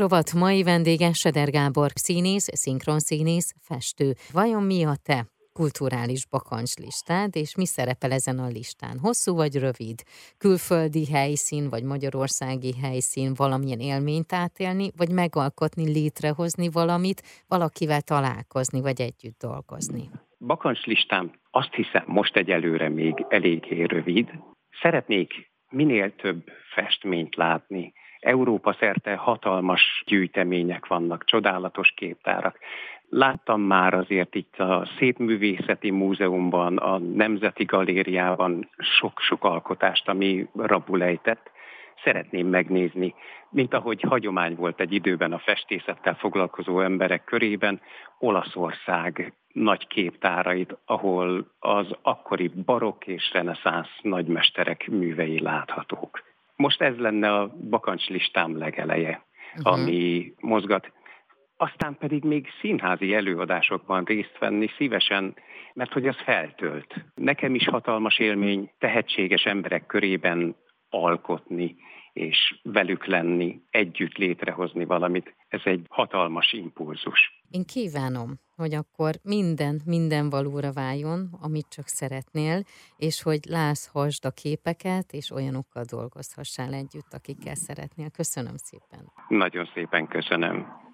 Rovat mai vendége Seder Gábor, színész, szinkronszínész, festő. Vajon mi a te kulturális bakancslistád, és mi szerepel ezen a listán? Hosszú vagy rövid? Külföldi helyszín, vagy magyarországi helyszín, valamilyen élményt átélni, vagy megalkotni, létrehozni valamit, valakivel találkozni, vagy együtt dolgozni? Bakancslistám azt hiszem most egyelőre még eléggé rövid. Szeretnék minél több festményt látni, Európa szerte hatalmas gyűjtemények vannak, csodálatos képtárak. Láttam már azért itt a Szépművészeti Múzeumban, a Nemzeti Galériában sok-sok alkotást, ami rabulejtett. Szeretném megnézni, mint ahogy hagyomány volt egy időben a festészettel foglalkozó emberek körében, Olaszország nagy képtárait, ahol az akkori barokk és reneszánsz nagymesterek művei láthatók. Most ez lenne a bakancslistám legeleje, uh-huh. ami mozgat. Aztán pedig még színházi előadásokban részt venni szívesen, mert hogy az feltölt. Nekem is hatalmas élmény tehetséges emberek körében alkotni, és velük lenni, együtt létrehozni valamit. Ez egy hatalmas impulzus. Én kívánom, hogy akkor minden, minden valóra váljon, amit csak szeretnél, és hogy láthassd a képeket, és olyanokkal dolgozhassál együtt, akikkel szeretnél. Köszönöm szépen. Nagyon szépen köszönöm.